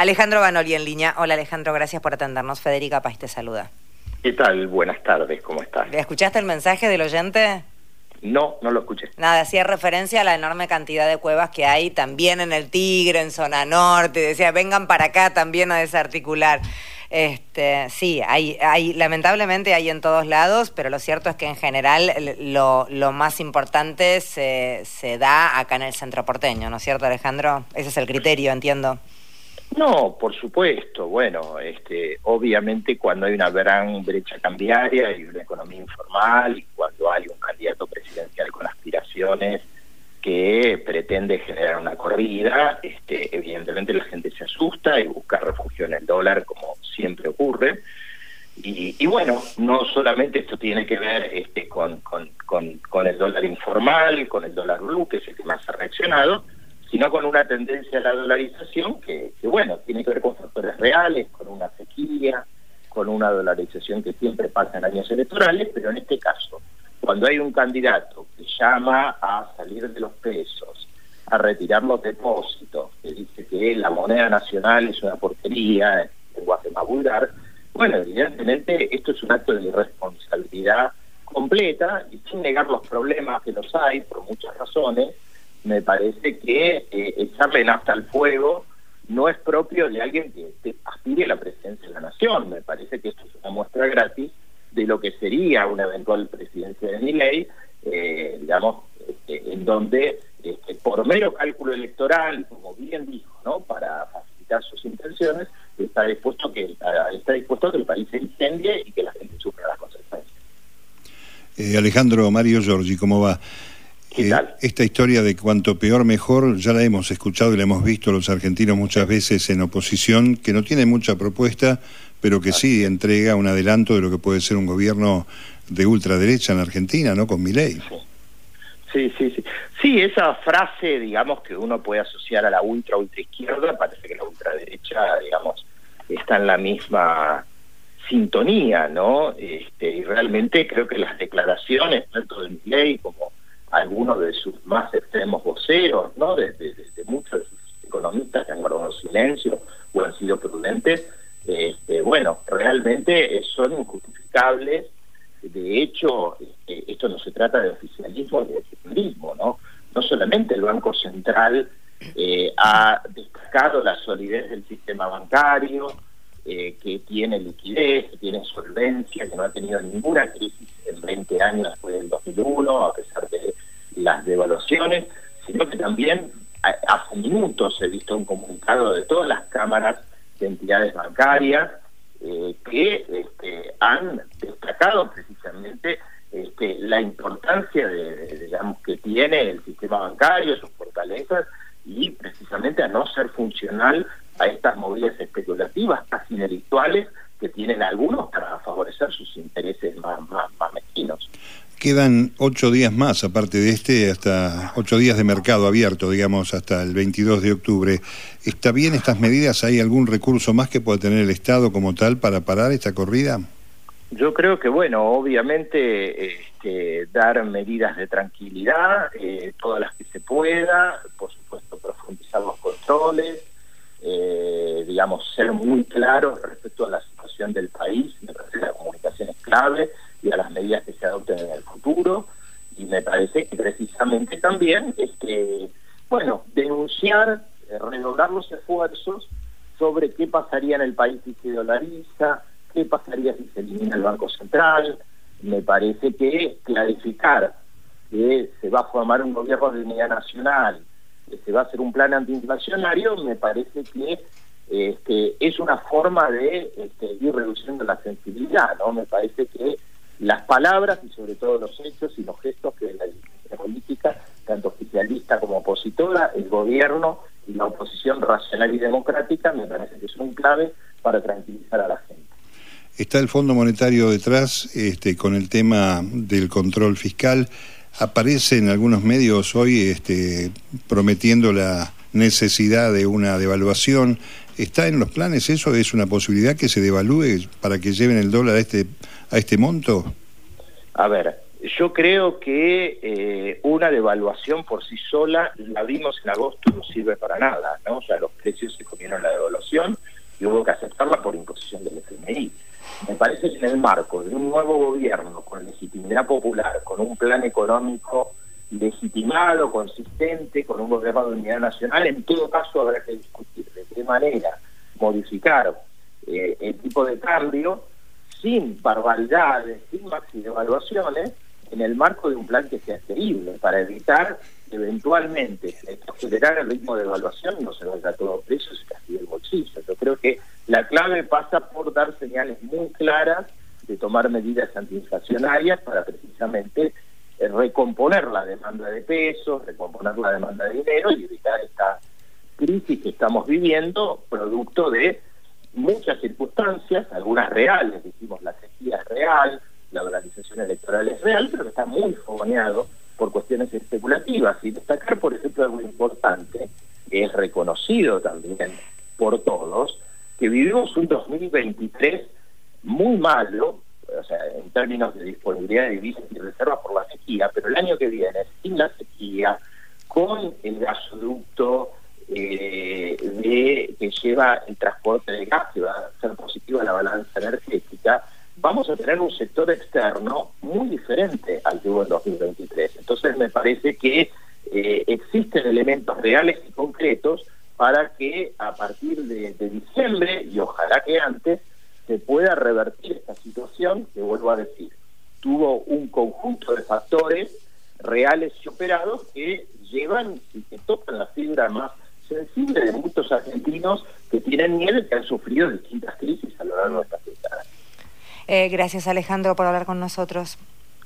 Alejandro Banoli en línea. Hola Alejandro, gracias por atendernos. Federica Paz te saluda. ¿Qué tal? Buenas tardes, ¿cómo estás? ¿Escuchaste el mensaje del oyente? No, no lo escuché. Nada, hacía referencia a la enorme cantidad de cuevas que hay también en el Tigre, en zona norte. Decía, vengan para acá también a desarticular. Este, sí, hay, hay, lamentablemente hay en todos lados, pero lo cierto es que en general lo, lo más importante se, se da acá en el centro porteño, ¿no es cierto, Alejandro? Ese es el criterio, entiendo. No, por supuesto. Bueno, este, obviamente cuando hay una gran brecha cambiaria y una economía informal y cuando hay un candidato presidencial con aspiraciones que pretende generar una corrida, este, evidentemente la gente se asusta y busca refugio en el dólar como siempre ocurre. Y, y bueno, no solamente esto tiene que ver este, con, con, el dólar informal, con el dólar blue, que es el que más ha reaccionado, sino con una tendencia a la dolarización que, bueno, tiene que ver con factores reales, con una sequía, con una dolarización que siempre pasa en años electorales, pero en este caso, cuando hay un candidato que llama a salir de los pesos, a retirar los depósitos, que dice que la moneda nacional es una porquería, en lenguaje más vulgar, bueno, evidentemente esto es un acto de irresponsabilidad completa y sin negar los problemas que los hay por muchas razones, me parece que eh, echarle nafta al fuego no es propio de alguien que, aspire a la presidencia de la nación. Me parece que esto es una muestra gratis de lo que sería una eventual presidencia de mi eh, digamos, este, en donde este, por mero cálculo electoral, como bien dijo, ¿no? para facilitar sus intenciones, está dispuesto que está dispuesto a que el país se incendie y que la gente sufra las consecuencias. Eh, Alejandro Mario Giorgi, ¿cómo va? Eh, esta historia de cuanto peor mejor ya la hemos escuchado y la hemos visto los argentinos muchas veces en oposición, que no tiene mucha propuesta, pero que sí entrega un adelanto de lo que puede ser un gobierno de ultraderecha en Argentina, ¿no? Con mi ley. Sí, sí, sí. Sí, esa frase, digamos, que uno puede asociar a la ultra ultra izquierda, parece que la ultraderecha, digamos, está en la misma sintonía, ¿no? Este, y realmente creo que las declaraciones, tanto de ley como algunos de sus más extremos voceros, ¿no? De, muchos de sus economistas que han guardado silencio o han sido prudentes, este, bueno, realmente son injustificables. De hecho, este, esto no se trata de oficialismo ni de populismo, ¿no? No solamente el Banco Central eh, ha destacado la solidez del sistema bancario, eh, que tiene liquidez, que tiene solvencia, que no ha tenido ninguna crisis en 20 años después del 2001, a pesar de las devaluaciones, sino que también hace minutos he visto un comunicado de todas las cámaras de entidades bancarias eh, que este, han destacado precisamente este, la importancia de, digamos que tiene el sistema bancario, sus fortalezas y precisamente a no ser funcional a estas movidas especulativas casi delictuales que tienen algunos para favorecer sus intereses más, Quedan ocho días más, aparte de este, hasta ocho días de mercado abierto, digamos, hasta el 22 de octubre. ¿Está bien estas medidas? ¿Hay algún recurso más que pueda tener el Estado como tal para parar esta corrida? Yo creo que, bueno, obviamente este, dar medidas de tranquilidad, eh, todas las que se pueda, por supuesto profundizar los controles, eh, digamos, ser muy claros respecto a la situación del país, me parece que la comunicación es clave, y a las medidas que se adopten en el futuro. Y me parece que precisamente también, este, bueno, denunciar, eh, redoblar los esfuerzos sobre qué pasaría en el país si se dolariza, qué pasaría si se elimina el Banco Central. Me parece que clarificar que se va a formar un gobierno de unidad nacional, que se va a hacer un plan antiinflacionario, me parece que este, es una forma de este, ir reduciendo la sensibilidad, ¿no? Me parece que las palabras y sobre todo los hechos y los gestos que la política, tanto oficialista como opositora, el gobierno y la oposición racional y democrática, me parece que son clave para tranquilizar a la gente. Está el Fondo Monetario detrás este, con el tema del control fiscal. Aparece en algunos medios hoy este, prometiendo la necesidad de una devaluación. ¿Está en los planes eso? ¿Es una posibilidad que se devalúe para que lleven el dólar a este, a este monto? A ver, Yo creo que eh, una devaluación por sí sola, la vimos en agosto, no sirve para nada, ¿no? O sea, los precios se comieron la devaluación y hubo que aceptarla por imposición del FMI. Me parece que en el marco de un nuevo gobierno con legitimidad popular, con un plan económico legitimado, consistente, con un gobierno de unidad nacional, en todo caso habrá que discutir manera modificar eh, el tipo de cambio sin barbaridades, sin maxi devaluaciones, en el marco de un plan que sea creíble para evitar eventualmente acelerar el ritmo de evaluación y no se vaya todo precio y se castigue el bolsillo. Yo creo que la clave pasa por dar señales muy claras de tomar medidas antiinflacionarias para precisamente eh, recomponer la demanda de pesos, recomponer la demanda de dinero y evitar crisis que estamos viviendo, producto de muchas circunstancias, algunas reales, decimos la sequía es real, la organización electoral es real, pero que está muy fogoneado por cuestiones especulativas. Y destacar, por ejemplo, algo importante, que es reconocido también por todos, que vivimos un 2023 muy malo, o sea, en términos de disponibilidad de divisas y reservas por la sequía, pero el año que viene, sin la sequía, con el gasoducto eh, de, que lleva el transporte de gas, que va a ser positivo en la balanza energética, vamos a tener un sector externo muy diferente al que hubo en 2023. Entonces me parece que eh, existen elementos reales y concretos para que a partir de, diciembre, y ojalá que antes, se pueda revertir esta situación que vuelvo a decir, tuvo un conjunto de factores reales y operados que llevan y que tocan la fibra más sensible de muchos argentinos que tienen miedo y que han sufrido distintas crisis a lo largo de estas décadas. Eh, gracias Alejandro por hablar con nosotros.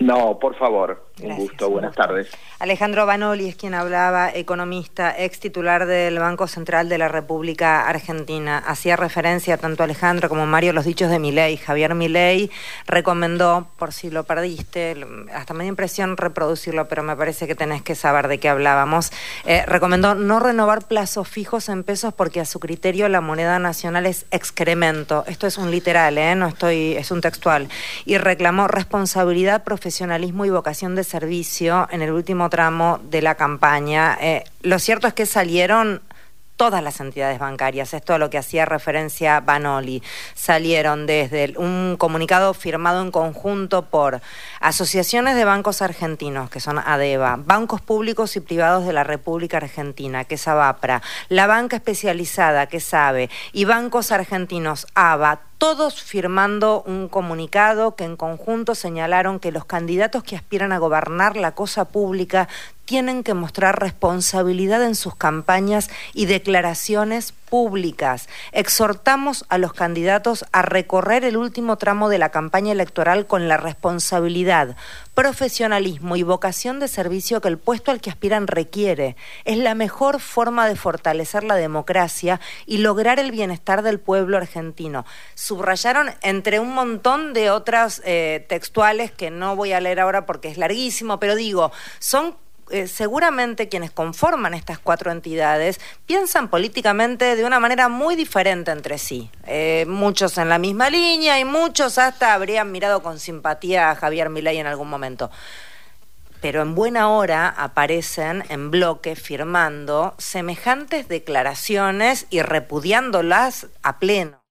No, por favor. un gusto. Buenas tardes. Alejandro Banoli es quien hablaba, economista, ex titular del Banco Central de la República Argentina. Hacía referencia tanto Alejandro como Mario los dichos de Milei. Javier Milei recomendó, por si lo perdiste, hasta me dio impresión reproducirlo, pero me parece que tenés que saber de qué hablábamos. Eh, recomendó no renovar plazos fijos en pesos porque a su criterio la moneda nacional es excremento. Esto es un literal, ¿eh? no estoy, es un textual. Y reclamó responsabilidad profesional profesionalismo y vocación de servicio en el último tramo de la campaña. Eh, lo cierto es que salieron todas las entidades bancarias, esto a lo que hacía referencia Banoli, salieron desde un comunicado firmado en conjunto por asociaciones de bancos argentinos, que son ADEVA, bancos públicos y privados de la República Argentina, que es ABAPRA, la banca especializada, que es AVE, y bancos argentinos, ABA, todos firmando un comunicado que en conjunto señalaron que los candidatos que aspiran a gobernar la cosa pública tienen que mostrar responsabilidad en sus campañas y declaraciones públicas. Exhortamos a los candidatos a recorrer el último tramo de la campaña electoral con la responsabilidad, profesionalismo y vocación de servicio que el puesto al que aspiran requiere. Es la mejor forma de fortalecer la democracia y lograr el bienestar del pueblo argentino. Subrayaron entre un montón de otras eh, textuales que no voy a leer ahora porque es larguísimo, pero digo, son eh, seguramente quienes conforman estas cuatro entidades piensan políticamente de una manera muy diferente entre sí. Eh, muchos en la misma línea y muchos hasta habrían mirado con simpatía a Javier Milei en algún momento. Pero en buena hora aparecen en bloque firmando semejantes declaraciones y repudiándolas a pleno.